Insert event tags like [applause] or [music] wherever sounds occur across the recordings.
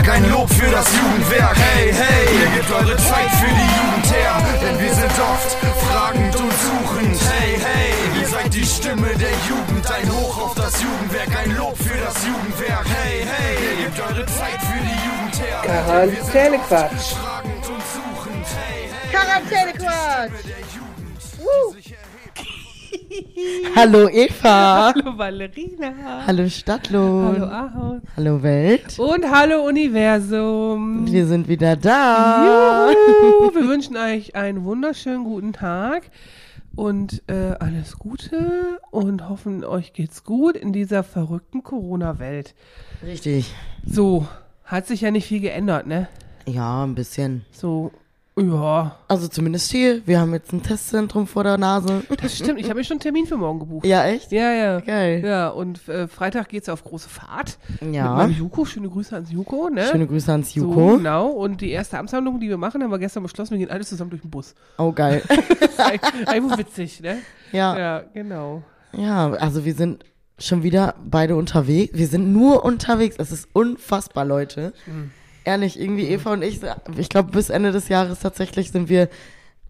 Jugendwerk, ein Lob für das Jugendwerk. Hey, hey, ihr gebt eure Zeit für die Jugend her, denn wir sind oft fragend und suchend. Hey, hey, ihr seid die Stimme der Jugend, ein Hoch auf das Jugendwerk, ein Lob für das Jugendwerk. Hey, hey, ihr gebt eure Zeit für die Jugend her. Quarantänequatsch. Fragend und suchend. [laughs] Hallo Eva. Hallo Valerina. Hallo Stadtlohn. Hallo Ahos. Hallo Welt. Und hallo Universum. Wir sind wieder da. Juhu. [laughs] Wir wünschen euch einen wunderschönen guten Tag und äh, alles Gute und hoffen, euch geht's gut in dieser verrückten Corona-Welt. Richtig. So, hat sich ja nicht viel geändert, ne? Ja, ein bisschen. So, ja, Also zumindest hier. Wir haben jetzt ein Testzentrum vor der Nase. das stimmt. Ich habe mir schon einen Termin für morgen gebucht. Ja, echt? Ja, ja. Geil. Ja, und äh, Freitag geht's auf große Fahrt. Ja. Mit meinem Juko. Schöne Grüße ans Juko, ne? Schöne Grüße ans So, Juko. genau. Und die erste Amtshandlung, die wir machen, haben wir gestern beschlossen, wir gehen alle zusammen durch den Bus. Oh, geil. [laughs] Einfach witzig, ne? Ja. Ja, genau. Ja, also wir sind schon wieder beide unterwegs. Wir sind nur unterwegs. Es ist unfassbar, Leute. Ehrlich, irgendwie Eva und ich, ich glaube, bis Ende des Jahres tatsächlich sind wir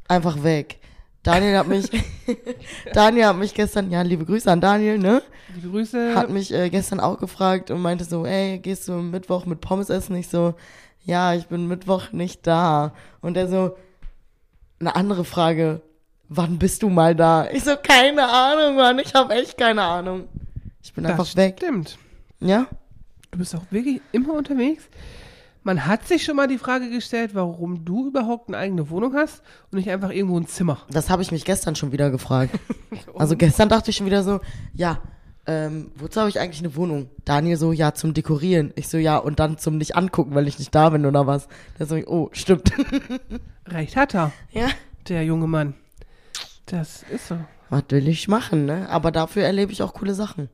einfach weg. Daniel hat mich, [laughs] Daniel hat mich gestern, ja, liebe Grüße an Daniel, ne? Liebe Grüße. Hat mich äh, gestern auch gefragt und meinte so, ey, gehst du Mittwoch mit Pommes essen? Ich so, ja, ich bin Mittwoch nicht da. Und er so, eine andere Frage, wann bist du mal da? Ich so, keine Ahnung, Mann, ich habe echt keine Ahnung. Ich bin einfach das weg. Stimmt. Ja? Du bist auch wirklich immer unterwegs. Man hat sich schon mal die Frage gestellt, warum du überhaupt eine eigene Wohnung hast und nicht einfach irgendwo ein Zimmer. Das habe ich mich gestern schon wieder gefragt. [laughs] Also gestern dachte ich schon wieder so, ja, ähm, wozu habe ich eigentlich eine Wohnung? Daniel so, ja, zum Dekorieren. Ich so, ja, und dann zum nicht angucken, weil ich nicht da bin oder was. Der so, oh, stimmt. [laughs] Recht hat er, ja. der junge Mann. Das ist so. Was will ich machen, ne? Aber dafür erlebe ich auch coole Sachen.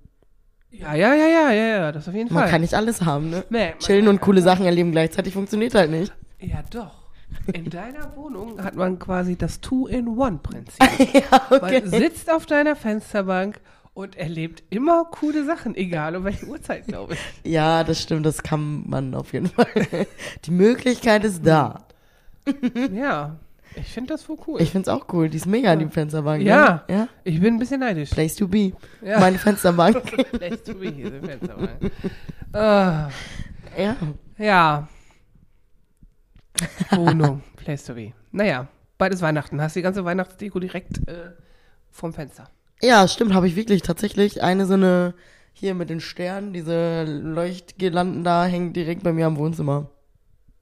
Ja, ja, ja, ja, ja, ja, das auf jeden Man Fall. kann nicht alles haben, ne? Nee, man- Chillen und coole Sachen erleben gleichzeitig funktioniert halt nicht. Ja, doch. In [laughs] deiner Wohnung hat man quasi das Two-in-One-Prinzip. [laughs] Man sitzt auf deiner Fensterbank und erlebt immer coole Sachen, egal um welche Uhrzeit, glaube ich. [laughs] Ja, das stimmt, das kann man auf jeden Fall. Die Möglichkeit ist da. Ja, ich finde das voll cool. Ich find's auch cool. Die ist mega, die Fensterbank. Ja. Ne? Ja. Ich bin ein bisschen neidisch. Place to be. Ja. Meine Fensterbank. [laughs] Place to be, diese Fensterbank. Ah, ja. ja. Wohnung, Place to be. Naja, beides Weihnachten. Hast die ganze Weihnachtsdeko direkt äh, vom Fenster. Ja, stimmt, habe ich wirklich tatsächlich eine so eine hier mit den Sternen, diese Leuchtgirlanden da hängen direkt bei mir am Wohnzimmer.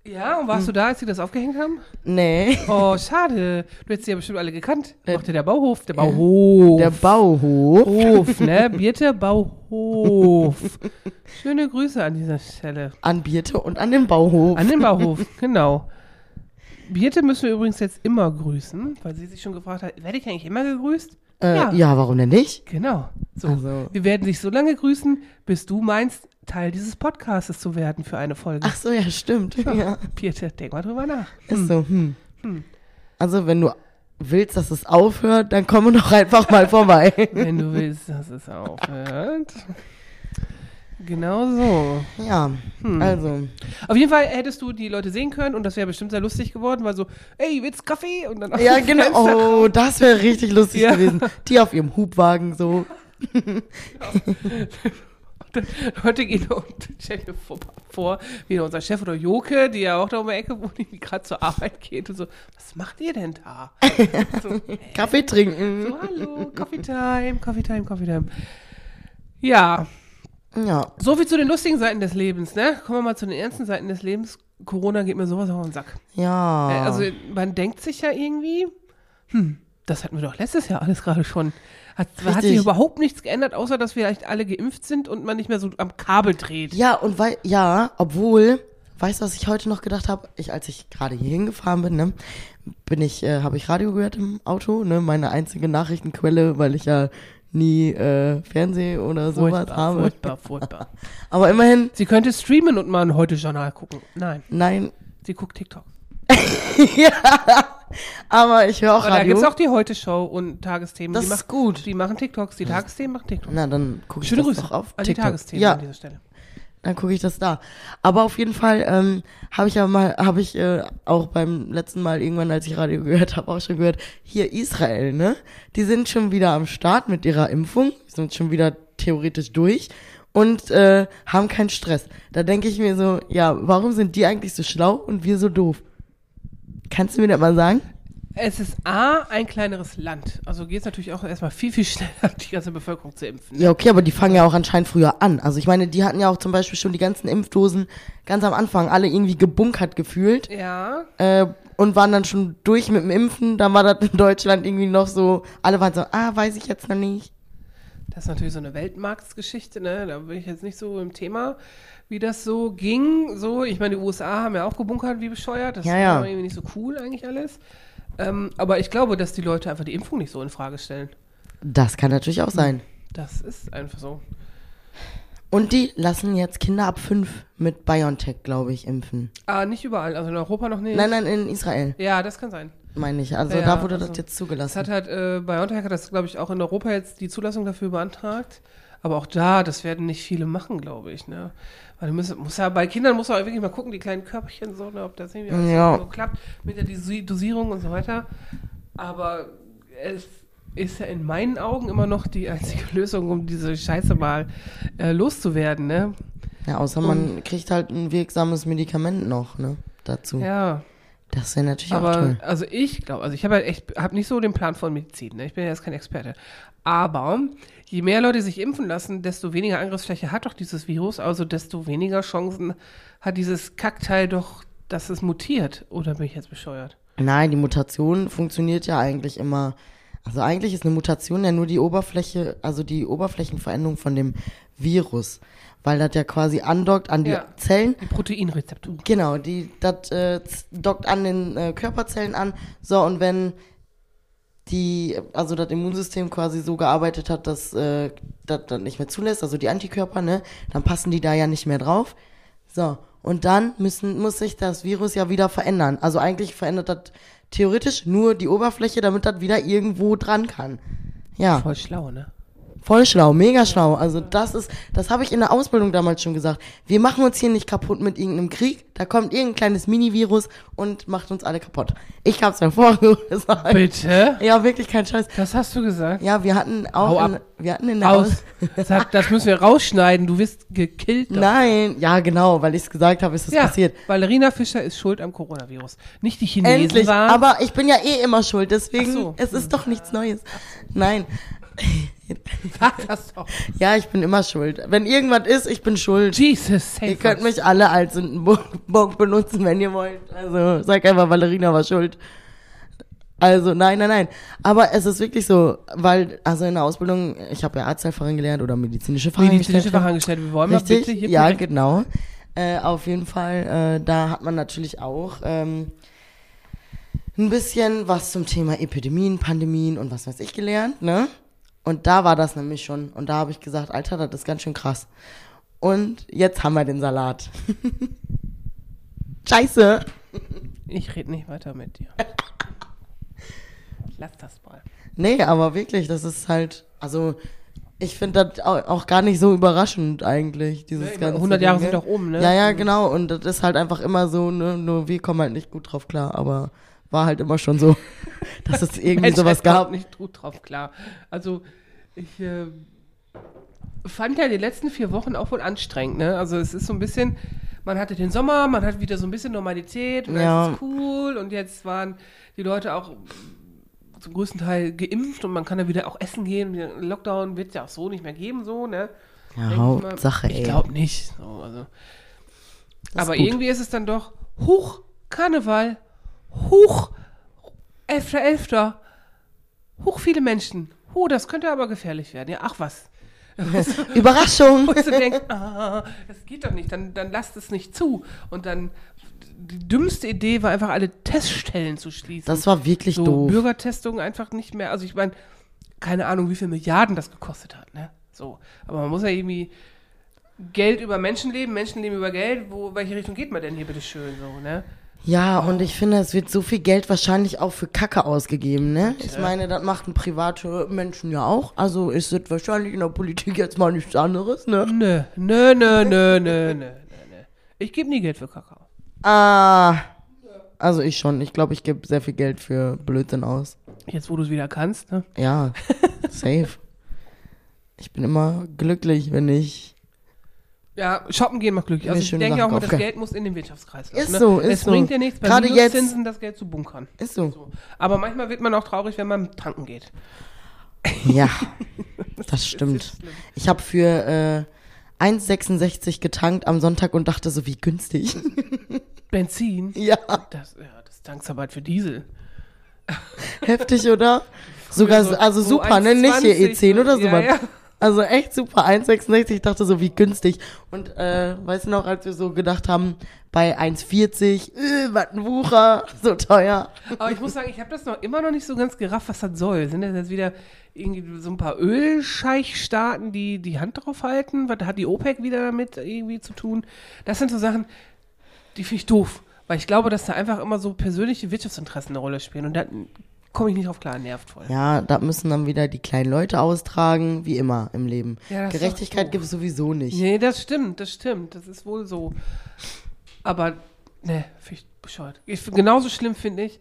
Ja, und warst du da, als sie das aufgehängt haben? Nee, Oh, schade. Du hättest sie ja bestimmt alle gekannt. Macht dir der Bauhof. Der Bauhof. der Bauhof. Hof, ne? [laughs] Birte Bauhof. Schöne Grüße an dieser Stelle. An Birte und an den Bauhof. An den Bauhof, [laughs] genau. Birte müssen wir übrigens jetzt immer grüßen, weil sie sich schon gefragt hat, werde ich eigentlich immer gegrüßt? äh, ja. ja. warum denn nicht? Genau. So. Also- Wir werden dich so lange grüßen, bis du meinst, Teil dieses Podcastes zu werden für eine Folge. Ach so, ja, stimmt. Ja, Birte, denk mal drüber nach. ist so. Hm. Also, wenn du willst, dass es aufhört, dann komm doch einfach mal vorbei. [laughs] Wenn du willst, dass es aufhört. Genau so. ja, Hm. also. Auf jeden Fall hättest du die Leute sehen können und das wäre bestimmt sehr lustig geworden, weil so, ey, willst du Kaffee? Und dann auf Ja, [laughs] genau. Fenster Oh, das wäre richtig lustig Ja. gewesen. Die auf ihrem Hubwagen so. [laughs] Heute geht und stell dir vor, vor, wie unser Chef oder Joke, die ja auch da um die Ecke wohnt, die gerade zur Arbeit geht und so, was macht ihr denn da? [laughs] so, Kaffee trinken. so, hallo, Coffee Time, Coffee Time, Coffee Time. Ja, Ja. so viel zu den lustigen Seiten des Lebens, ne? Kommen wir mal zu den ernsten Seiten des Lebens. Corona geht mir sowas auf den Sack. Ja. Äh, Also man denkt sich ja irgendwie, hm, das hatten wir doch letztes Jahr alles gerade schon. Hat, hat sich überhaupt nichts geändert, außer dass vielleicht alle geimpft sind und man nicht mehr so am Kabel dreht. Ja, und weil, ja, obwohl, weißt du, was ich heute noch gedacht habe? Ich, als ich gerade hier hingefahren bin, ne, bin ich, äh, habe ich Radio gehört im Auto, ne, meine einzige Nachrichtenquelle, weil ich ja nie äh, Fernseh oder sowas furchtbar, habe. furchtbar, furchtbar. [laughs] Aber immerhin, Sie könnte streamen und mal ein Heute-Journal gucken. Nein, nein, sie guckt TikTok. [laughs] ja, aber ich höre auch Aber da Radio. gibt's auch die Heute-Show und Tagesthemen. Das die ist gut. Die machen TikToks, die Tagesthemen machen TikToks. Na, dann gucke ich Schöne das Grüße doch auf an die TikTok. Tagesthemen Ja, an dieser Stelle. dann gucke ich das da. Aber auf jeden Fall ähm, habe ich ja mal, habe ich äh, auch beim letzten Mal irgendwann, als ich Radio gehört habe, auch schon gehört, hier Israel, ne? Die sind schon wieder am Start mit ihrer Impfung, sind schon wieder theoretisch durch und äh, haben keinen Stress. Da denke ich mir so, ja, warum sind die eigentlich so schlau und wir so doof? Kannst du mir das mal sagen? Es ist A, ein kleineres Land. Also geht es natürlich auch erstmal viel, viel [laughs] schneller, die ganze Bevölkerung zu impfen. Ja, okay, aber die fangen ja auch anscheinend früher an. Also ich meine, die hatten ja auch zum Beispiel schon die ganzen Impfdosen ganz am Anfang alle irgendwie gebunkert gefühlt. Ja. Äh, und waren dann schon durch mit dem Impfen. Dann war das in Deutschland irgendwie noch so, alle waren so, ah, weiß ich jetzt noch nicht. Das ist natürlich so eine Weltmarktsgeschichte, ne? Da bin ich jetzt nicht so im Thema, wie das so ging. So, ich meine, die USA haben ja auch gebunkert wie bescheuert. Das Ja, ja. war irgendwie nicht so cool eigentlich alles. Ähm, aber ich glaube, dass die Leute einfach die Impfung nicht so in Frage stellen. Das kann natürlich auch sein. Das ist einfach so. Und die lassen jetzt Kinder ab fünf mit BioNTech, glaube ich, impfen. Ah, nicht überall, also in Europa noch nicht. Nein, nein, in Israel, Ja, das kann sein. meine ich. Also Ja, da wurde also das jetzt Das zugelassen. hat halt, äh, BioNTech hat das, glaube ich, auch in Europa jetzt die Zulassung dafür beantragt. Aber auch da, das werden nicht viele machen, glaube ich, ne? Weil du musst, musst ja, bei Kindern muss man auch wirklich mal gucken, die kleinen Körbchen, so, ne, ob das irgendwie alles Ja. so klappt mit der Dosi- Dosierung und so weiter. Aber es ist ja in meinen Augen immer noch die einzige [laughs] Lösung, um diese Scheiße mal äh, loszuwerden, ne? Ja, außer man kriegt halt ein wirksames Medikament noch, ne? Dazu. Ja. Das wäre natürlich auch Aber toll. also ich glaube, also ich habe halt echt, habe nicht so den Plan von Medizin. Ne? Ich bin ja jetzt kein Experte. Aber je mehr Leute sich impfen lassen, desto weniger Angriffsfläche hat doch dieses Virus, also desto weniger Chancen hat dieses Kackteil doch, dass es mutiert. Oder bin ich jetzt bescheuert? Nein, die Mutation funktioniert ja eigentlich immer. Also eigentlich ist eine Mutation ja nur die Oberfläche, also die Oberflächenveränderung von dem Virus. Weil das ja quasi andockt an die Ja. Zellen. Die Proteinrezeptur. Genau, die das äh, dockt an den äh, Körperzellen an. So, und wenn die, also das Immunsystem quasi so gearbeitet hat, dass äh, das dann nicht mehr zulässt, also die Antikörper, ne, dann passen die da ja nicht mehr drauf. So, und dann müssen, muss sich das Virus ja wieder verändern. Also eigentlich verändert das theoretisch nur die Oberfläche, damit das wieder irgendwo dran kann. Ja. Voll schlau, ne? Voll schlau, mega schlau. Also das ist, das habe ich in der Ausbildung damals schon gesagt. Wir machen uns hier nicht kaputt mit irgendeinem Krieg. Da kommt irgendein kleines Mini-Virus und macht uns alle kaputt. Ich hab's mir [laughs] vorgesagt. Bitte? Ja, wirklich kein Scheiß. Das hast du gesagt. Ja, wir hatten auch, in, wir hatten in der Aus Aus. [laughs] Sag, das müssen wir rausschneiden. Du wirst gekillt. dafür. Nein, ja genau, weil ich es gesagt habe, ist es ja, passiert. Valerina Fischer ist schuld am Coronavirus. Nicht die Chinesen Endlich, waren. aber ich bin ja eh immer schuld, deswegen, so. es ist doch nichts Neues. Nein, [laughs] Sag das doch. ja, ich bin immer schuld. Wenn irgendwas ist, ich bin schuld. Jesus, save Ihr könnt us. mich alle als Sündenbock benutzen, wenn ihr wollt. Also sag einfach, Valerina war schuld. Also nein, nein, nein. Aber es ist wirklich so, weil, also in der Ausbildung, ich habe ja Arzthelferin gelernt oder medizinische medizinische Fachangestellte. Fachangestellte. Wir wollen mal bitte Richtig, hier ja, korrekt- genau. Äh, auf jeden Fall, äh, da hat man natürlich auch ähm, ein bisschen was zum Thema Epidemien, Pandemien und was weiß ich gelernt, ne? Und da war das nämlich schon. Und da habe ich gesagt, Alter, das ist ganz schön krass. Und jetzt haben wir den Salat. [laughs] Scheiße. Ich rede nicht weiter mit dir. Lass das mal. Nee, aber wirklich, das ist halt, also ich finde das au- auch gar nicht so überraschend eigentlich, dieses ich ganze 100 Jahre Ding, sind ne? doch um, ne? Ja, ja, genau. Und das ist halt einfach immer so, ne, nur wir kommen halt nicht gut drauf klar, aber war halt immer schon so, [laughs] dass es irgendwie Menschheit sowas kommt gab. nicht gut drauf klar. Also, ich äh, fand ja die letzten vier Wochen auch wohl anstrengend, ne? Also, es ist so ein bisschen, man hatte den Sommer, man hat wieder so ein bisschen Normalität und Ja. ist cool und jetzt waren die Leute auch zum größten Teil geimpft und man kann ja wieder auch essen gehen. Lockdown wird es ja auch so nicht mehr geben, so, ne? Ja, Denk ich mal. Hauptsache, ey. Ich glaube nicht. So, also. Ist Aber gut. irgendwie ist es dann doch hoch Karneval, hoch 11.11., hoch viele Menschen. Oh, das könnte aber gefährlich werden. Ja, ach was. [laughs] [laughs] Überraschung. Und du denkst, ah, das geht doch nicht, dann, dann lasst es nicht zu. Und dann, die dümmste Idee war einfach, alle Teststellen zu schließen. Das war wirklich so doof. Bürgertestungen einfach nicht mehr. Also ich meine, keine Ahnung, wie viel Milliarden das gekostet hat, ne? So. Aber man muss ja irgendwie Geld über Menschenleben, Menschenleben über Geld, wo, welche Richtung geht man denn hier bitte schön so, ne? Ja, und ich finde, es wird so viel Geld wahrscheinlich auch für Kacke ausgegeben, ne? Ich meine, das machten private Menschen ja auch. Also ist es wahrscheinlich in der Politik jetzt mal nichts anderes, ne? Nö, nö, nö, nö, nö, nö, nö. Ich gebe nie Geld für Kakao. Ah. Also ich schon. Ich glaube, ich gebe sehr viel Geld für Blödsinn aus. Jetzt, wo du es wieder kannst, ne? Ja, [laughs] safe. Ich bin immer glücklich, wenn ich. Ja, shoppen gehen macht glücklich. Also ich denke auch mal, das. Geld muss in den Wirtschaftskreislauf. Ist ne? so, ist es so. bringt dir nichts, bei Gerade jetzt- Minuszinsen das Geld zu bunkern. Ist so. So. Aber manchmal wird man auch traurig, wenn man tanken geht. Ja, [laughs] das stimmt. Ich habe für äh, 1,66 getankt am Sonntag und dachte so, wie günstig. [laughs] Benzin, ja, das, ja, das ist Tankarbeit für Diesel. heftig, oder? [laughs] Sogar, so- also so super, ne? Nicht hier 1,20 E10 oder so, so. ja, ja. Also echt super, 1,66, ich dachte so, wie günstig. Und äh, weißt du noch, als wir so gedacht haben, bei 1,40, äh, was ein Wucher, so teuer. Aber ich muss sagen, ich habe das noch immer noch nicht so ganz gerafft, was das soll. Sind das jetzt wieder irgendwie so ein paar Ölscheichstaaten, die die Hand drauf halten? Was hat die OPEC wieder damit irgendwie zu tun? Das sind so Sachen, die finde ich doof. Weil ich glaube, dass da einfach immer so persönliche Wirtschaftsinteressen eine Rolle spielen. Und da komme ich nicht drauf klar, nervt voll. Ja, da müssen dann wieder die kleinen Leute austragen, wie immer im Leben. Ja, Gerechtigkeit gibt es sowieso nicht. Nee, das stimmt, das stimmt. Das ist wohl so. Aber, ne, finde ich bescheuert. Ich, genauso schlimm finde ich,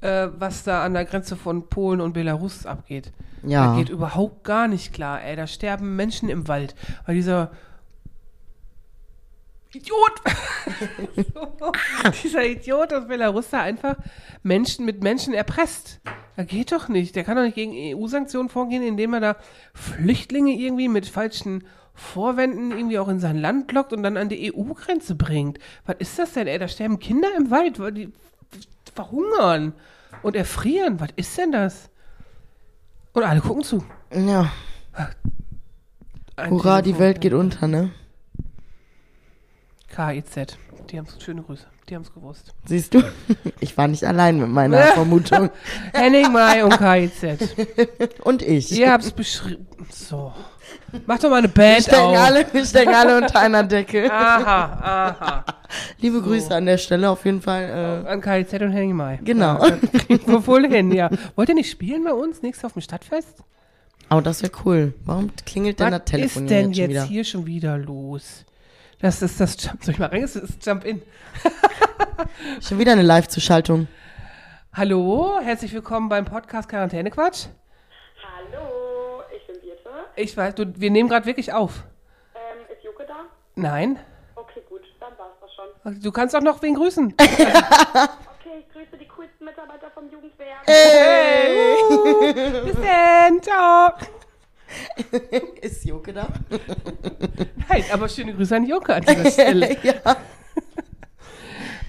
äh, was da an der Grenze von Polen und Belarus abgeht. Ja. Da geht überhaupt gar nicht klar, ey. Da sterben Menschen im Wald. Weil dieser Idiot, [laughs] dieser Idiot aus Belarus da einfach Menschen mit Menschen erpresst. Da geht doch nicht. Der kann doch nicht gegen EU-Sanktionen vorgehen, indem er da Flüchtlinge irgendwie mit falschen Vorwänden irgendwie auch in sein Land lockt und dann an die EU-Grenze bringt. Was ist das denn, ey? Da sterben Kinder im Wald, weil die verhungern und erfrieren. Was ist denn das? Und alle gucken zu. Ja. Ein Hurra, die. Welt geht unter, ne? KIZ. Die haben schöne Grüße. Die haben es gewusst. Siehst du? [laughs] Ich war nicht allein mit meiner [laughs] Vermutung. Henning Mai und KIZ. [laughs] Und ich. Ihr habt's beschrieben. So. Mach doch mal eine wir, Band stecken auf. alle, wir stecken alle unter einer Decke. Aha, aha. Liebe Grüße an der Stelle auf jeden Fall. An KIZ und Henning Mai. Äh, genau. Wir voll hin, ja. Wollt ihr nicht spielen bei uns? Nächstes auf dem Stadtfest? Aber das wäre cool. Warum klingelt denn Was das Telefon ist denn jetzt hier schon wieder los? Das ist das Jump. Soll ich mal rein? Das ist Jump In. [laughs] Schon wieder eine Live-Zuschaltung. Hallo, herzlich willkommen beim Podcast Quarantänequatsch. Hallo, ich bin Birte. Ich weiß, du, wir nehmen gerade wirklich auf. Ähm, ist Jucke da? Nein. Okay, gut, dann war's das schon. Du kannst auch noch wen grüßen. [laughs] Okay, ich grüße die coolsten Mitarbeiter vom Jugendwerk. Hey, uh, bis dann, ciao. [laughs] Ist Joke da? [laughs] Nein, aber schöne Grüße an Joko an dieser [laughs] Stelle. ja.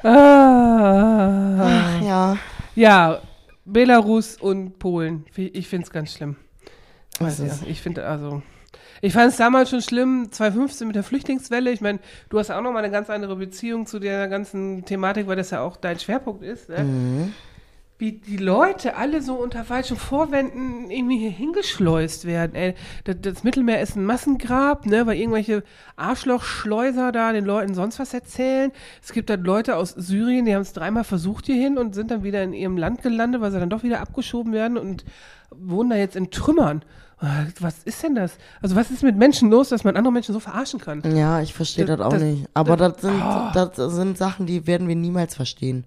Ah. Ja. Ja, Belarus und Polen. Ich finde es ganz schlimm. Was Ja, ich finde also. Ich fand es damals schon schlimm, 2015 mit der Flüchtlingswelle. Ich meine, du hast auch noch mal eine ganz andere Beziehung zu der ganzen Thematik, weil das ja auch dein Schwerpunkt ist. Ne? Mhm. Wie die Leute alle so unter falschen Vorwänden irgendwie hier hingeschleust werden. Ey, das, das Mittelmeer ist ein Massengrab, ne, weil irgendwelche Arschlochschleuser da den Leuten sonst was erzählen. Es gibt dann Leute aus Syrien, die haben es dreimal versucht hierhin und sind dann wieder in ihrem Land gelandet, weil sie dann doch wieder abgeschoben werden und wohnen da jetzt in Trümmern. Was ist denn das? Also was ist mit Menschen los, dass man andere Menschen so verarschen kann? Ja, ich verstehe das, Das- auch das- nicht. Aber das, sind, Oh. das sind Sachen, die werden wir niemals verstehen.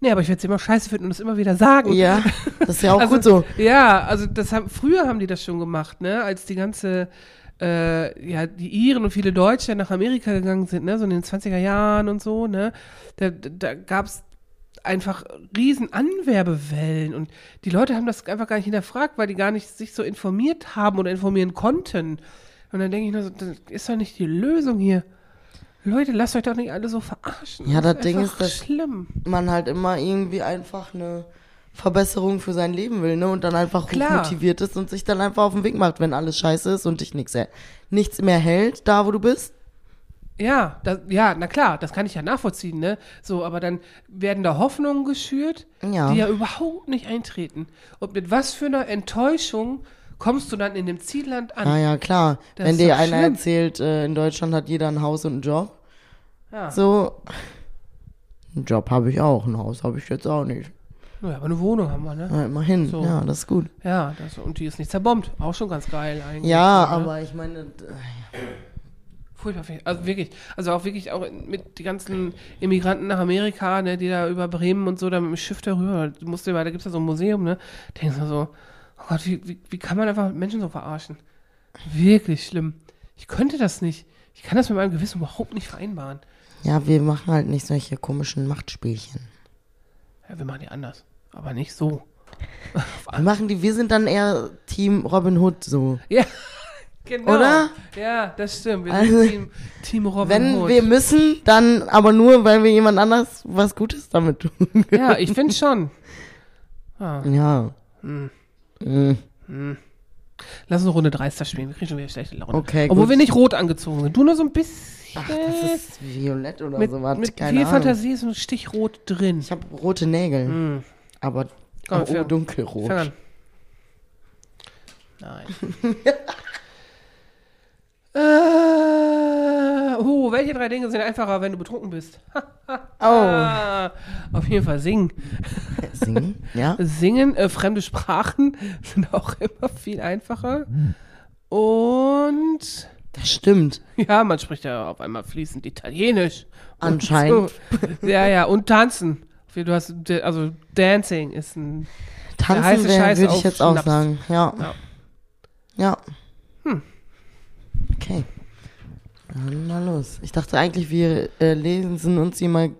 Nee, aber ich werde es immer scheiße finden und es immer wieder sagen. Ja, das ist ja auch [laughs] also, gut so. Ja, also das haben, früher haben die das schon gemacht, ne, als die ganze, äh, ja, die Iren und viele Deutsche nach Amerika gegangen sind, ne, so in den 20er Jahren und so, ne, da, da gab's einfach riesen Anwerbewellen und die Leute haben das einfach gar nicht hinterfragt, weil die gar nicht sich so informiert haben oder informieren konnten. Und dann denke ich nur so, das ist doch nicht die Lösung hier. Leute, lasst euch doch nicht alle so verarschen. Ja, das ist Ding ist, dass- schlimm. Man halt immer irgendwie einfach eine Verbesserung für sein Leben will, ne? Und dann einfach Klar. motiviert ist und sich dann einfach auf den Weg macht, wenn alles scheiße ist und dich nichts, nichts mehr hält, da wo du bist. Ja, das, ja, na klar, das kann ich ja nachvollziehen, ne? So, aber dann werden da Hoffnungen geschürt, Ja. die ja überhaupt nicht eintreten. Und mit was für einer Enttäuschung kommst du dann in dem Zielland an? Ah ja, klar. Das Wenn dir einer schlimm. erzählt, äh, in Deutschland hat jeder ein Haus und einen Job. Ja. So. Einen Job habe ich auch, ein Haus habe ich jetzt auch nicht. Naja, aber eine Wohnung haben wir, ne? Ja, immerhin, So. ja, das ist gut. Ja, das, und die ist nicht zerbombt. Auch schon ganz geil eigentlich. Ja, ne? aber ich meine, d- Furchtbar viel. Also wirklich, also auch wirklich auch mit die ganzen Immigranten nach Amerika, ne, die da über Bremen und so da mit dem Schiff darüber, du musst dir mal, da gibt's ja so ein Museum, ne, denkst du so, oh Gott, wie, wie, wie kann man einfach Menschen so verarschen? Wirklich schlimm. Ich könnte das nicht. Ich kann das mit meinem Gewissen überhaupt nicht vereinbaren. Ja, wir machen halt nicht solche komischen Machtspielchen. Ja, wir machen die anders. Aber nicht so. [laughs] Wir machen die, wir sind dann eher Team Robin Hood so. Ja, [laughs] genau. Oder? Ja, das stimmt. Wir Also, sind Team, Team Robin Wenn Hood. wir müssen, dann aber nur, weil wir jemand anders was Gutes damit tun. ja, ich finde schon. Ah. Ja. Hm. Mhm. Lass uns Runde Dreister spielen. Wir kriegen schon wieder schlechte Laune. Okay, Obwohl gut. wir nicht rot angezogen sind. Du nur so ein bisschen. Ach, das ist violett oder mit, sowas. mit Keine viel Ahnung. Fantasie ist ein Stich rot drin. Ich habe rote Nägel, Hm. aber Komm, fang- dunkelrot. Fang an. Nein. [laughs] äh, oh, welche drei Dinge sind einfacher, wenn du betrunken bist? [laughs] Oh, Ah, auf jeden Fall singen. [laughs] singen, ja? Singen, äh, fremde Sprachen [laughs] sind auch immer viel einfacher. Und Das stimmt. ja, man spricht ja auf einmal fließend Italienisch. Anscheinend. So. Ja, ja, und tanzen. Du hast, also Dancing ist ein Tanzen heiße wär- Scheiß würde ich jetzt auch Schnaps. sagen. Ja. Ja. Ja. Hm. Okay. Dann mal los. Ich dachte eigentlich, wir äh, lesen uns die mal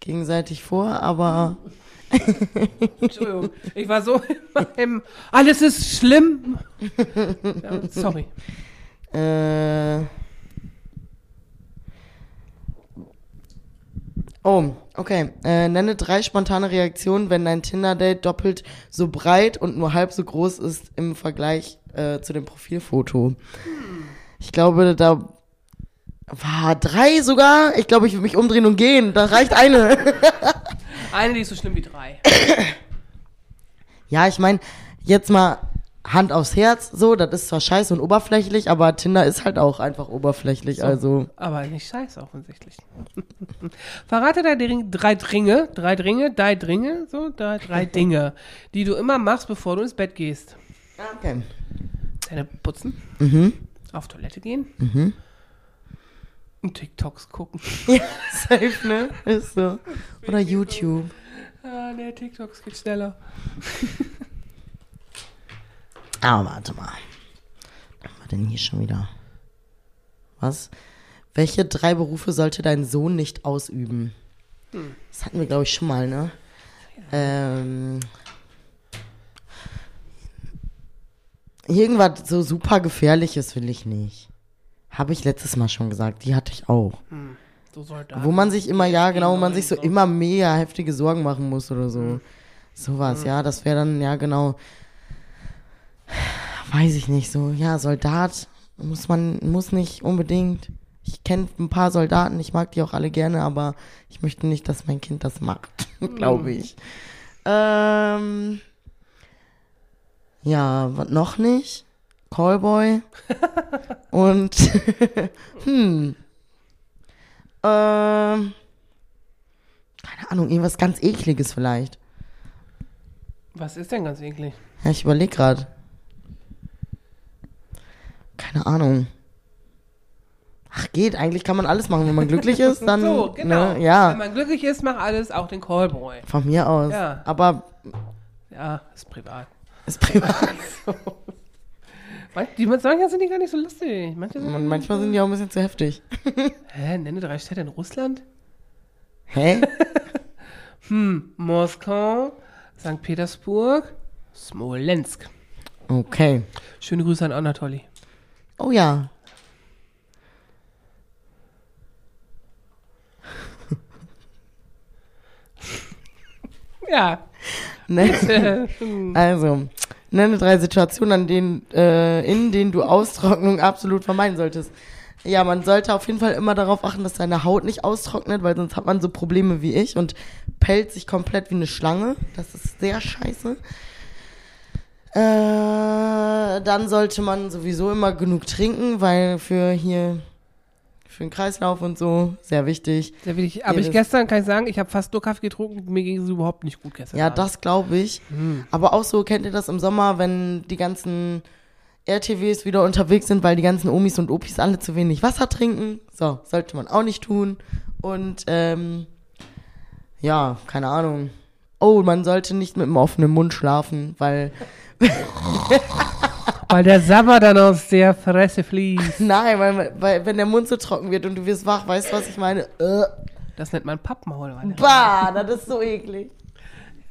gegenseitig vor, aber [laughs] Entschuldigung, ich war so meinem, alles ist schlimm. Ja, sorry. [laughs] Äh. Oh, okay. Äh, nenne drei spontane Reaktionen, wenn dein Tinder-Date doppelt so breit und nur halb so groß ist im Vergleich äh, zu dem Profilfoto. Ich glaube, da war drei sogar. Ich glaube, ich würde mich umdrehen und gehen. Da reicht eine. [laughs] Eine, die ist so schlimm wie drei. ja, ich meine, jetzt mal Hand aufs Herz. So, das ist zwar scheiße und oberflächlich, aber Tinder ist halt auch einfach oberflächlich. So. Also. Aber nicht scheiße offensichtlich. [laughs] Verrate Dring, drei Dringe, drei Dringe, drei Dringe, so, drei, drei Dinge, die du immer machst, bevor du ins Bett gehst. Okay. Zähne putzen, Mhm. auf Toilette gehen Mhm. TikToks gucken. [laughs] Ja, [laughs] safe, ne? Ist so. Oder YouTube. Ah, der TikToks geht schneller. [laughs] Ah, warte mal. Was haben wir denn hier schon wieder? Was? Welche drei Berufe sollte dein Sohn nicht ausüben? Das hatten wir, glaube ich, schon mal, ne? Ähm, irgendwas so super gefährliches will ich nicht. Habe ich letztes Mal schon gesagt. Die hatte ich auch. So Soldaten. Wo man sich immer, ja, genau, wo man sich so immer mega heftige Sorgen machen muss oder so. Sowas, ja, das wäre dann, ja, genau. Weiß ich nicht, so, ja, Soldat muss man, muss nicht unbedingt. Ich kenne ein paar Soldaten, ich mag die auch alle gerne, aber ich möchte nicht, dass mein Kind das macht, [laughs] glaube ich. Ähm, ja, noch nicht? Callboy. [laughs] Und, [laughs] hm, ähm, keine Ahnung, irgendwas ganz ekliges vielleicht. Was ist denn ganz eklig? Ja, ich überlege gerade. Keine Ahnung. Ach, geht. Eigentlich kann man alles machen. Wenn man glücklich [laughs] ist, dann. so, genau. Ne, Wenn ja, man glücklich ist, mach alles, auch den Callboy. von mir aus. Ja. Aber Ja, ist privat. ist privat. Manch- Die, manchmal sind die gar nicht so lustig. Manche sind, manchmal sind die auch ein bisschen zu heftig. [laughs] Hä, nenne drei Städte in Russland? Hä? [laughs] Hm, Moskau, St. Petersburg, Smolensk. Okay. Schöne Grüße an Anatoly. Oh ja. [laughs] Ja. Ne? Also, nenne drei Situationen, an denen, äh, in denen du Austrocknung absolut vermeiden solltest. Ja, man sollte auf jeden Fall immer darauf achten, dass deine Haut nicht austrocknet, weil sonst hat man so Probleme wie ich und pellt sich komplett wie eine Schlange. Das ist sehr scheiße. Äh, dann sollte man sowieso immer genug trinken, weil für hier für den Kreislauf und so. Sehr wichtig. Sehr wichtig. Aber ich gestern kann ich sagen, ich habe fast nur Kaffee getrunken. Mir ging es überhaupt nicht gut gestern. Ja, Abend. das glaube ich. Hm. Aber auch so, kennt ihr das im Sommer, wenn die ganzen RTWs wieder unterwegs sind, weil die ganzen Omis und Opis alle zu wenig Wasser trinken? So, sollte man auch nicht tun. Und, ähm, ja, keine Ahnung. Oh, man sollte nicht mit einem offenen Mund schlafen, weil, [laughs] [laughs] Weil der Sabber dann aus der Fresse fließt. [laughs] nein, weil, weil, wenn der Mund so trocken wird und du wirst wach, weißt du, was ich meine? Äh, Das nennt man Pappmaul. Bah, das ist so eklig.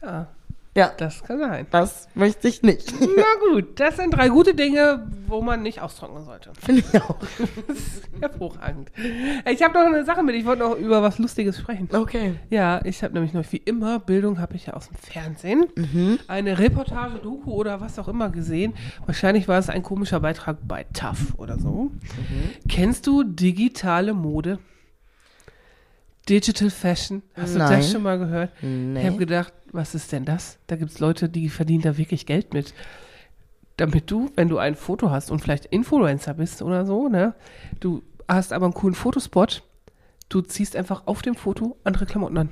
ja, Ja, das kann sein. das möchte ich nicht. Na gut, das sind drei gute Dinge, wo man nicht austrocknen sollte. Finde ich auch. [laughs] Hervorragend. Ich habe noch eine Sache mit. Ich wollte noch über was Lustiges sprechen. Okay. Ja, ich habe nämlich noch wie immer Bildung habe ich ja aus dem Fernsehen. Eine Reportage, Doku oder was auch immer gesehen. Wahrscheinlich war es ein komischer Beitrag bei TAF oder so. Kennst du digitale Mode? Digital Fashion? Hast du Nein. das schon mal gehört? Ich Nee. habe gedacht, was ist denn das? Da gibt es Leute, die verdienen da wirklich Geld mit. Damit du, wenn du ein Foto hast und vielleicht Influencer bist oder so, ne, du hast aber einen coolen Fotospot, du ziehst einfach auf dem Foto andere Klamotten an.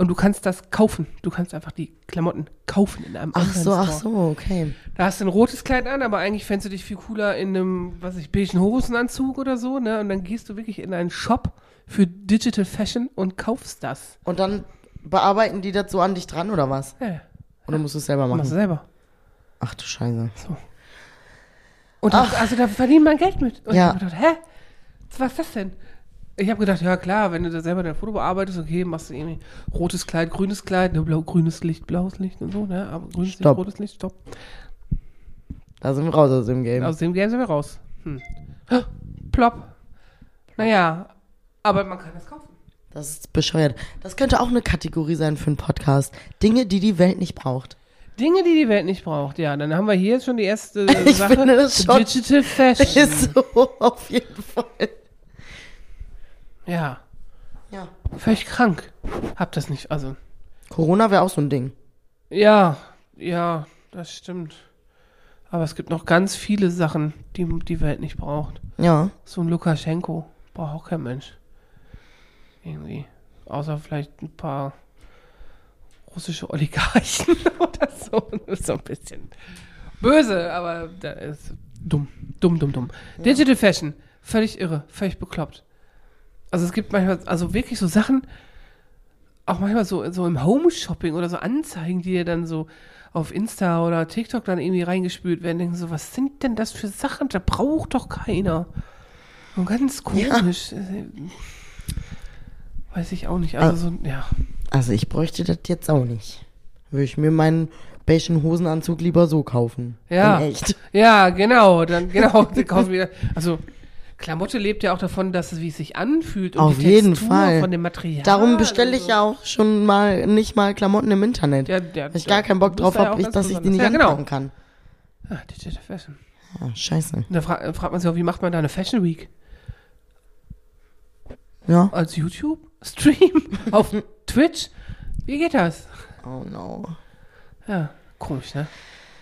Und du kannst das kaufen. Du kannst einfach die Klamotten kaufen in einem Ach so, Online-Store. ach so, okay. Da hast du ein rotes Kleid an, aber eigentlich fändest du dich viel cooler in einem, was ich, beigen Hosenanzug oder so, ne? Und dann gehst du wirklich in einen Shop für Digital Fashion und kaufst das. Und dann bearbeiten die das so an dich dran oder was? Ja, Oder musst du es selber machst du machen? selber. Ach du Scheiße. Und das, also da verdient man Geld mit. Und Ja. ich hab gedacht, hä? Was ist das denn? Ich habe gedacht, ja klar, wenn du da selber dein Foto bearbeitest, okay, machst du irgendwie rotes Kleid, grünes Kleid, ne, blau, grünes Licht, blaues Licht und so, ne? Aber grünes Stopp. Licht, rotes Licht, stopp. Da sind wir raus aus dem Game. Aus dem Game sind wir raus. Hm. Plopp. Naja, aber man kann das kaufen. Das ist bescheuert. Das könnte auch eine Kategorie sein für einen Podcast. Dinge, die die Welt nicht braucht. Dinge, die die Welt nicht braucht, ja. Dann haben wir hier jetzt schon die erste [laughs] Ich Sache. finde das schon- Digital Fashion. [laughs] Ist so, auf jeden Fall. Ja, Ja. völlig krank. Hab das nicht, also. Corona wäre auch so ein Ding. Ja, ja, das stimmt. Aber es gibt noch ganz viele Sachen, die die Welt nicht braucht. Ja. So ein Lukaschenko braucht auch kein Mensch. Irgendwie. Außer vielleicht ein paar russische Oligarchen [laughs] oder so. So ein bisschen böse, aber da ist dumm. Dumm, dumm, dumm. Digital Fashion. Völlig irre. Völlig bekloppt. Also es gibt manchmal, also wirklich so Sachen, auch manchmal so, so im Home-Shopping oder so Anzeigen, die dir dann so auf Insta oder TikTok dann irgendwie reingespült werden, denken so, was sind denn das für Sachen? Da braucht doch keiner. Und ganz komisch. Äh, Weiß ich auch nicht. Also so, ja. Also ich bräuchte das jetzt auch nicht. Würde ich mir meinen beigen Hosenanzug lieber so kaufen. Ja. In echt. Ja, genau. Dann, genau, [laughs] kaufen wieder. Also, Klamotte lebt ja auch davon, dass es, wie es sich anfühlt. Und Auf die jeden Textur Fall. Von dem Material. Darum bestelle ich ja auch schon mal nicht mal Klamotten im Internet. Ja, der- weil ich gar keinen Bock drauf ja habe, dass ich die nicht. Ja, genau. anpacken kann. Ah, Digital Fashion. Ah, scheiße. Da fra fragt man sich auch, wie macht man da eine Fashion Week? Ja. Als YouTube-Stream? [laughs] Auf Twitch? Wie geht das? Oh no. Ja, komisch, ne?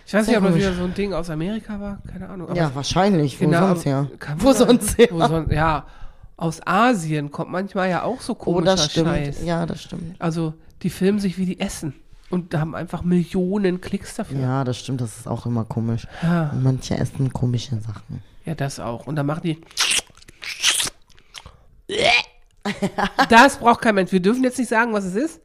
Ich weiß nicht, ob das wieder so ein Ding aus Amerika war. Keine Ahnung. Ja, wahrscheinlich. Wo Genau, sonst her? Wo sonst her? Wo son ja, aus Asien kommt manchmal ja auch so Oh, komischer das stimmt. Scheiß. Ja, das stimmt. Also, die filmen sich, wie die essen. Und da haben einfach Millionen Klicks dafür. Ja, das stimmt. Das ist auch immer komisch. Ja, manche essen komische Sachen. ja das auch. Und dann machen die. [laughs] Das braucht kein Mensch. Wir dürfen jetzt nicht sagen, was es ist,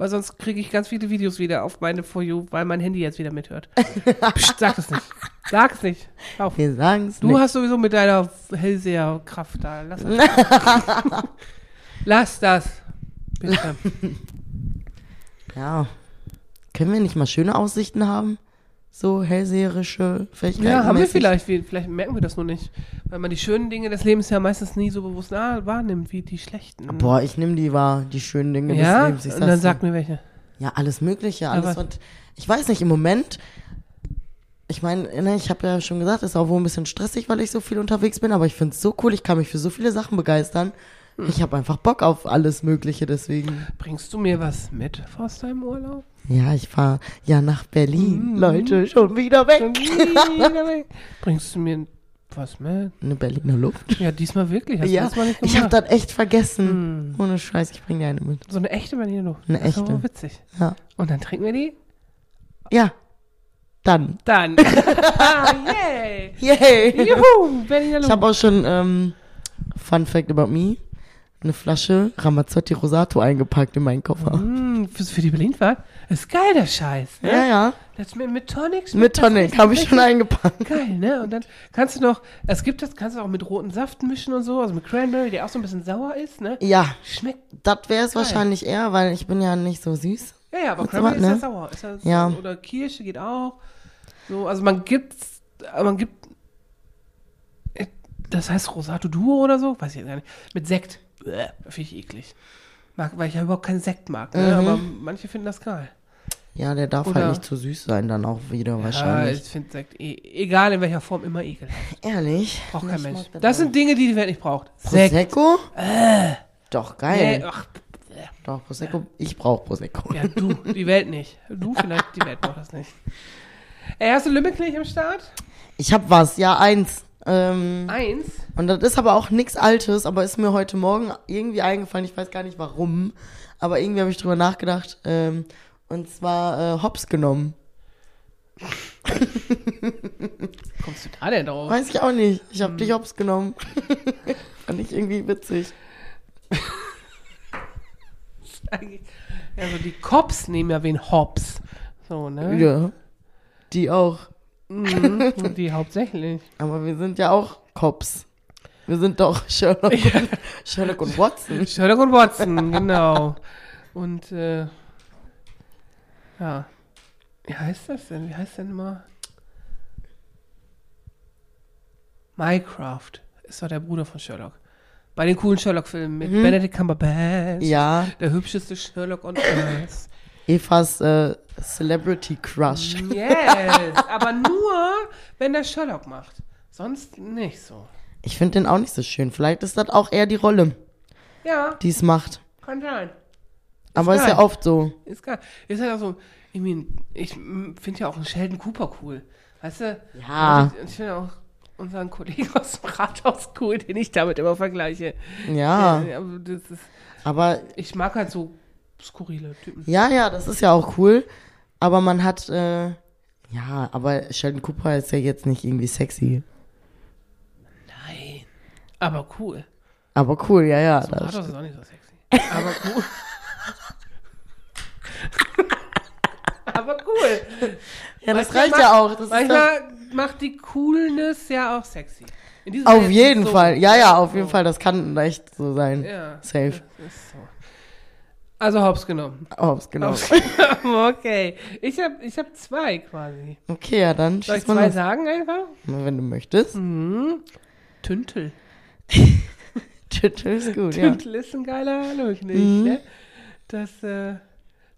weil sonst kriege ich ganz viele Videos wieder auf meine For You, weil mein Handy jetzt wieder mithört. [laughs] Psst, sag es nicht. Sag es nicht. Auf. Wir sagen es Du nicht. hast sowieso mit deiner Hellseherkraft da. Lass das. [laughs] Lass das. Bitte. [laughs] Ja. Können wir nicht mal schöne Aussichten haben? So hellseherische Fähigkeiten. Ja, haben wir vielleicht. Vielleicht merken wir das nur nicht. Weil man die schönen Dinge des Lebens ja meistens nie so bewusst nah wahrnimmt wie die schlechten. Boah, ich nehme die wahr, die schönen Dinge ja? des Lebens. Ich Und dann sag mir welche. Ja, alles Mögliche, alles was. Ich weiß nicht, im Moment. Ich meine, ne, ich habe ja schon gesagt, ist auch wohl ein bisschen stressig, weil ich so viel unterwegs bin, aber ich finde es so cool, ich kann mich für so viele Sachen begeistern. Hm. Ich habe einfach Bock auf alles Mögliche, deswegen. Bringst du mir was mit aus deinem Urlaub? Ja, ich fahre ja nach Berlin. Mhm. Leute, schon wieder weg. Schon wieder weg. [laughs] Bringst du mir Was, man? Eine Berliner Luft. Ja, diesmal wirklich. Hast du ja, das mal nicht ich habe das echt vergessen. Ohne Scheiß, ich bring dir eine mit. So eine echte Berliner Luft. Eine Das ist echte. witzig. Ja. Und dann trinken wir die? Ja. Dann. Dann. [laughs] Yay! Yay! Juhu! Berliner Ich Luft. habe auch schon, ähm, Fun Fact about me, eine Flasche Ramazzotti Rosato eingepackt in meinen Koffer. Mm, für, für die Berlinfahrt? Ist geil, der Scheiß. Ne? Ja, ja. Das mit, mit Tonic? Mit das Tonic habe ich schon eingepackt. Geil, ne? Und dann kannst du noch, es gibt das, kannst du auch mit roten Saft mischen und so, also mit Cranberry, der auch so ein bisschen sauer ist, ne? Ja, Schmeckt, das wäre es wahrscheinlich eher, weil ich bin ja nicht so süß. ja, ja, aber Cranberry ist ja ne? sauer. Ist ja, Ja. Oder Kirsche geht auch. So, also man gibt, man gibt, äh, das heißt Rosato Duo oder so, weiß ich jetzt gar nicht, mit Sekt. Bäh, Finde ich eklig. Mag, weil ich ja überhaupt keinen Sekt mag, ne? Mhm. aber manche finden das geil. Ja, der darf Oder- halt nicht zu süß sein, dann auch wieder Ja, wahrscheinlich. ich finde Sekt, eh, egal in welcher Form, immer ekelhaft. [laughs] Ehrlich? Braucht kein Mensch. Das sind Dinge, die die Welt nicht braucht. Sekt. Prosecco? Doch, geil. Nee, ach, Doch, Prosecco. Ich brauche Prosecco. ja, du, die Welt nicht. Du [laughs] vielleicht, die Welt braucht das nicht. Ey, hast du Lümmelknecht am Start? Ich hab was, ja, eins. Ähm, Eins. und das ist aber auch nichts Altes, aber ist mir heute Morgen irgendwie eingefallen. Ich weiß gar nicht warum, aber irgendwie habe ich drüber nachgedacht. Ähm, und zwar äh, Hops genommen. [laughs] Kommst du da denn drauf? Weiß ich auch nicht. Ich Hm. habe dich Hops genommen. [laughs] Fand ich irgendwie witzig. [laughs] Also die Cops nehmen ja wen Hops. So, ne? Ja. Die auch. Mhm, und die hauptsächlich. Aber wir sind ja auch Cops. Wir sind doch [laughs] Sherlock, und, Sherlock und Watson. Sherlock und Watson, genau. Und, äh, ja. Wie heißt das denn? Wie heißt denn immer? Minecraft ist doch der Bruder von Sherlock. Bei den coolen Sherlock-Filmen mit Benedict Cumberbatch. Mhm. Ja, Der hübscheste Sherlock on Earth. Evas äh, Celebrity Crush. Yes, aber nur, wenn der Sherlock macht. Sonst nicht so. Ich finde den auch nicht so schön. Vielleicht ist das auch eher die Rolle, Ja, die es macht. kann sein. Aber ist geil. ja oft so. Ist geil. Ist halt auch so, ich mein, ich finde ja auch einen Sheldon Cooper cool. Weißt du? Ja. Und ich, ich finde auch unseren Kollegen aus dem Rathaus cool, den ich damit immer vergleiche. Ja, aber das ist, aber ich mag halt so skurrile Typen. ja, ja, das ist ja auch cool. Aber man hat, äh, ja, aber Sheldon Cooper ist ja jetzt nicht irgendwie sexy. Nein. Aber cool. Aber cool, ja, ja. So Das ist auch nicht so sexy. Aber cool. [laughs] aber cool. ja, das Manchmal reicht macht- ja auch. Das Manchmal macht die Coolness ja auch sexy. Auf jeden so. Fall. Ja, ja, auf jeden So. Fall. Das kann echt so sein. Ja. Safe. Das ist so. Also Hops genommen. Hops, genau. Hops genommen, okay. Ich habe ich hab zwei quasi. Okay, ja, dann Soll ich zwei los. sagen einfach? Wenn du möchtest. Mhm. Tüntel. [laughs] Tüttel ist gut, ja. Tüntel ist ein geiler nicht? Mhm. Ne? Das, äh,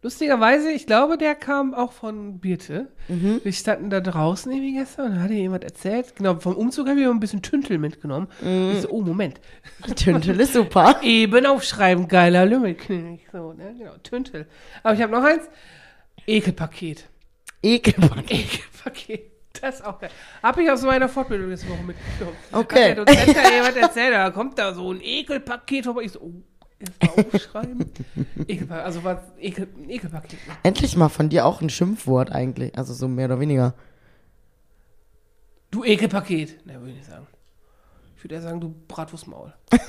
lustigerweise, ich glaube, der kam auch von Birte. Mhm. Wir standen da draußen irgendwie gestern und da hatte jemand erzählt. Genau, vom Umzug habe ich mir ein bisschen Tüntel mitgenommen. Mhm. Ich so, oh, Moment. [laughs] Tüttel ist super. [laughs] Eben aufschreiben, geiler Lümmelknecht. So, ne? Genau, Tüntel. Aber ich habe noch eins. Ekelpaket. Ekelpack. Ekelpaket. Das ist auch geil. Hab ich aus meiner Fortbildung letzte Woche mitgenommen. Okay. Hat der Dozent da jemand erzählt, da kommt da so ein Ekelpaket vorbei. Ich so, oh, erst mal aufschreiben. [laughs] Ekelpaket, also was, Ekel, Ekelpaket. Endlich mal von dir auch ein Schimpfwort eigentlich. Also so mehr oder weniger. Du Ekelpaket. Ne, würde ich nicht sagen. Ich würde eher sagen, du Bratwurstmaul. [laughs]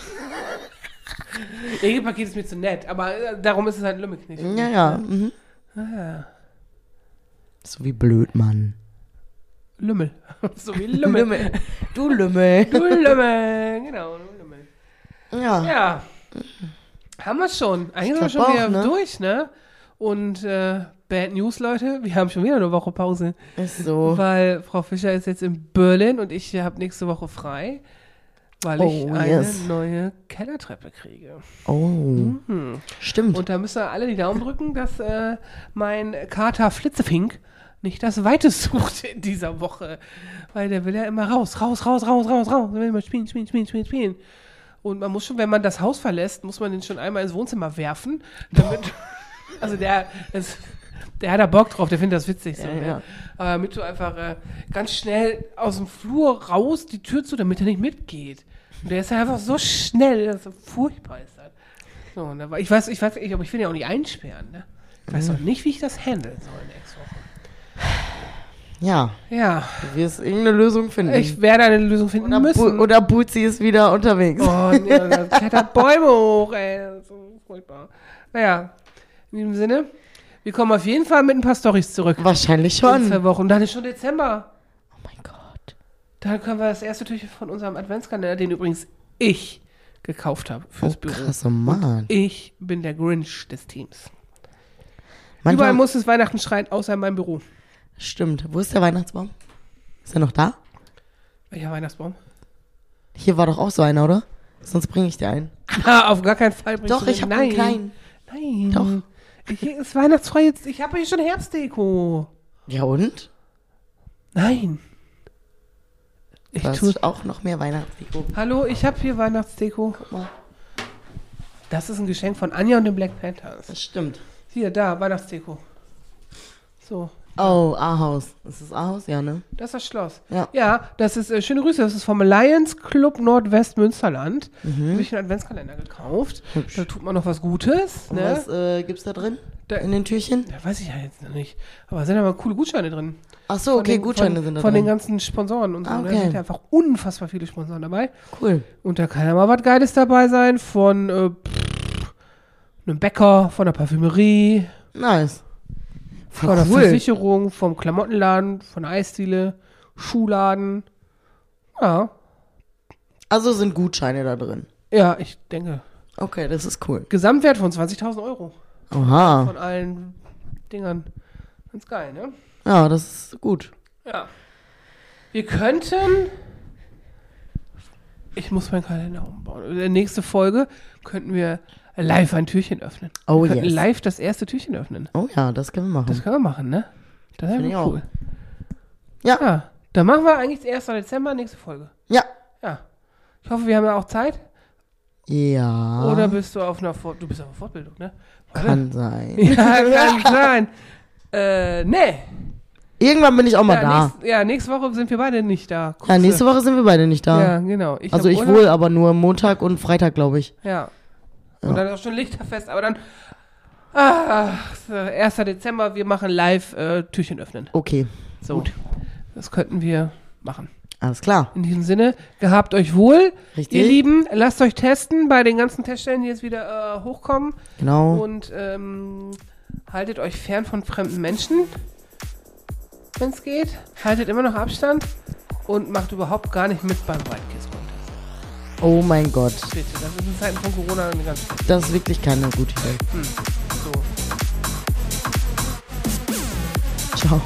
Ekelpaket ist mir zu nett, aber äh, darum ist es halt ein Lümmelknecht. Ja, ja. Mhm. Ah, So wie blöd, Mann. Lümmel. [laughs] so wie Lümmel. Du Lümmel. Du Lümmel. Genau, du Lümmel. Ja. Ja. Haben wir schon. Eigentlich sind wir schon wieder auch, ne? durch, ne? Und äh, Bad News, Leute. Wir haben schon wieder eine Woche Pause. Ist so. Weil Frau Fischer ist jetzt in Berlin und ich habe nächste Woche frei. Weil ich Oh, eine yes. neue Kellertreppe kriege. Oh. Stimmt. Und da müsst ihr alle die Daumen drücken, dass äh, mein Kater Flitzefink nicht das Weite sucht in dieser Woche. Weil der will ja immer raus, raus, raus, raus, raus, raus. Der will immer spielen, spielen, spielen, spielen, spielen. Und man muss schon, wenn man das Haus verlässt, muss man den schon einmal ins Wohnzimmer werfen, damit, [laughs] also der, es Der hat da Bock drauf, der findet das witzig. So, Ja, ne? ja. Aber damit du einfach äh, ganz schnell aus dem Flur raus, die Tür zu, damit er nicht mitgeht. Und der ist ja einfach so schnell, dass er furchtbar ist. Halt. So, und da war, ich weiß, ich weiß, ich, aber ich will ja auch nicht einsperren. Ne? Ich weiß noch nicht, wie ich das handeln soll nächste Woche. Ja, Ja, du wirst irgendeine Lösung finden. ich werde eine Lösung finden oder, müssen. Bu oder Bootsy ist wieder unterwegs. Oh, nee, da klettert Bäume hoch, ey. Das ist so furchtbar. Naja, in diesem Sinne, wir kommen auf jeden Fall mit ein paar Storys zurück. Wahrscheinlich In schon. zwei Wochen. Dann ist schon Dezember. Oh mein Gott. Dann können wir das erste Türchen von unserem Adventskalender, den übrigens ich gekauft habe fürs Oh, Büro. krass, oh Mann. Ich bin der Grinch des Teams. Manchmal, Überall muss es Weihnachten schreien, außer in meinem Büro. Stimmt. Wo ist der Weihnachtsbaum? Ist er noch da? Welcher Weihnachtsbaum? Hier war doch auch so einer, oder? Sonst bringe ich dir einen. Ah, auf gar keinen Fall Doch, ich habe einen kleinen. Nein. Doch. Hier ist weihnachtsfrei jetzt. Ich habe hier schon Herbstdeko. Ja und? Nein. Ich tue. auch noch mehr Weihnachtsdeko. Hallo, ich habe hier Weihnachtsdeko. Guck mal. Das ist ein Geschenk von Anja und den Black Panthers. Das stimmt. Hier, da, Weihnachtsdeko. So, Oh, Ahaus. Ist das Ahaus? Ja, ne? das ist das Schloss. Ja. Ja, das ist, äh, schöne Grüße, das ist vom Lions Club Nordwest Münsterland. Mhm. Habe ich einen Adventskalender gekauft. Hübsch. Da tut man noch was Gutes. Ne? was äh, gibt's da drin? Da- In den Türchen? Ja, weiß ich ja jetzt noch nicht. Aber da sind aber coole Gutscheine drin. Ach so, Von okay, den, Gutscheine von, sind da Von den drin. ganzen Sponsoren und so. Ah, Da okay. sind ja einfach unfassbar viele Sponsoren dabei. Cool. Und da kann ja mal was Geiles dabei sein. Von äh, pff, einem Bäcker, von der Parfümerie, Nice. Von Voll der cool. Versicherung, vom Klamottenladen, von der Eisdiele, Schuhladen. Ja, Also sind Gutscheine da drin. ja, ich denke. Okay, das ist cool. Gesamtwert von 20.000 Euro Aha. von allen Dingern. Ganz geil, ne? Ja, das ist gut. Ja. Wir könnten. Ich muss meinen Kalender umbauen. In der nächsten Folge könnten wir live ein Türchen öffnen. Oh könnten yes. live das erste Türchen öffnen. Oh ja, das können wir machen. Das können wir machen, ne? Das Finde wäre ich cool. Ja. Ja. Dann machen wir eigentlich 1. Dezember, nächste Folge. Ja. Ja. Ich hoffe, wir haben ja auch Zeit. Ja. Oder bist du auf einer Fort Du bist auf einer Fortbildung, ne? Warte. kann [laughs] sein. Ja, kann sein. Äh, nee. Irgendwann bin ich auch mal Ja, da. nächst, ja, nächste Woche sind wir beide nicht da. Ja, nächste Woche sind wir beide nicht da. Ja, genau. Ich also ich Urlaub. wohl, aber nur Montag und Freitag, glaube ich. Ja. Und dann ist auch schon Lichterfest, aber dann. Ah, 1. Dezember, wir machen live äh, Türchen öffnen. Okay, So. Das könnten wir machen. alles klar. In diesem Sinne, gehabt euch wohl. Richtig. Ihr Lieben, lasst euch testen bei den ganzen Teststellen, die jetzt wieder äh, hochkommen. Genau. Und ähm, haltet euch fern von fremden Menschen, wenn es geht. Haltet immer noch Abstand und macht überhaupt gar nicht mit beim Contest. Oh mein Gott. Das ist in Zeiten von Corona eine ganz. Das ist wirklich keine gute Idee. So. Ciao.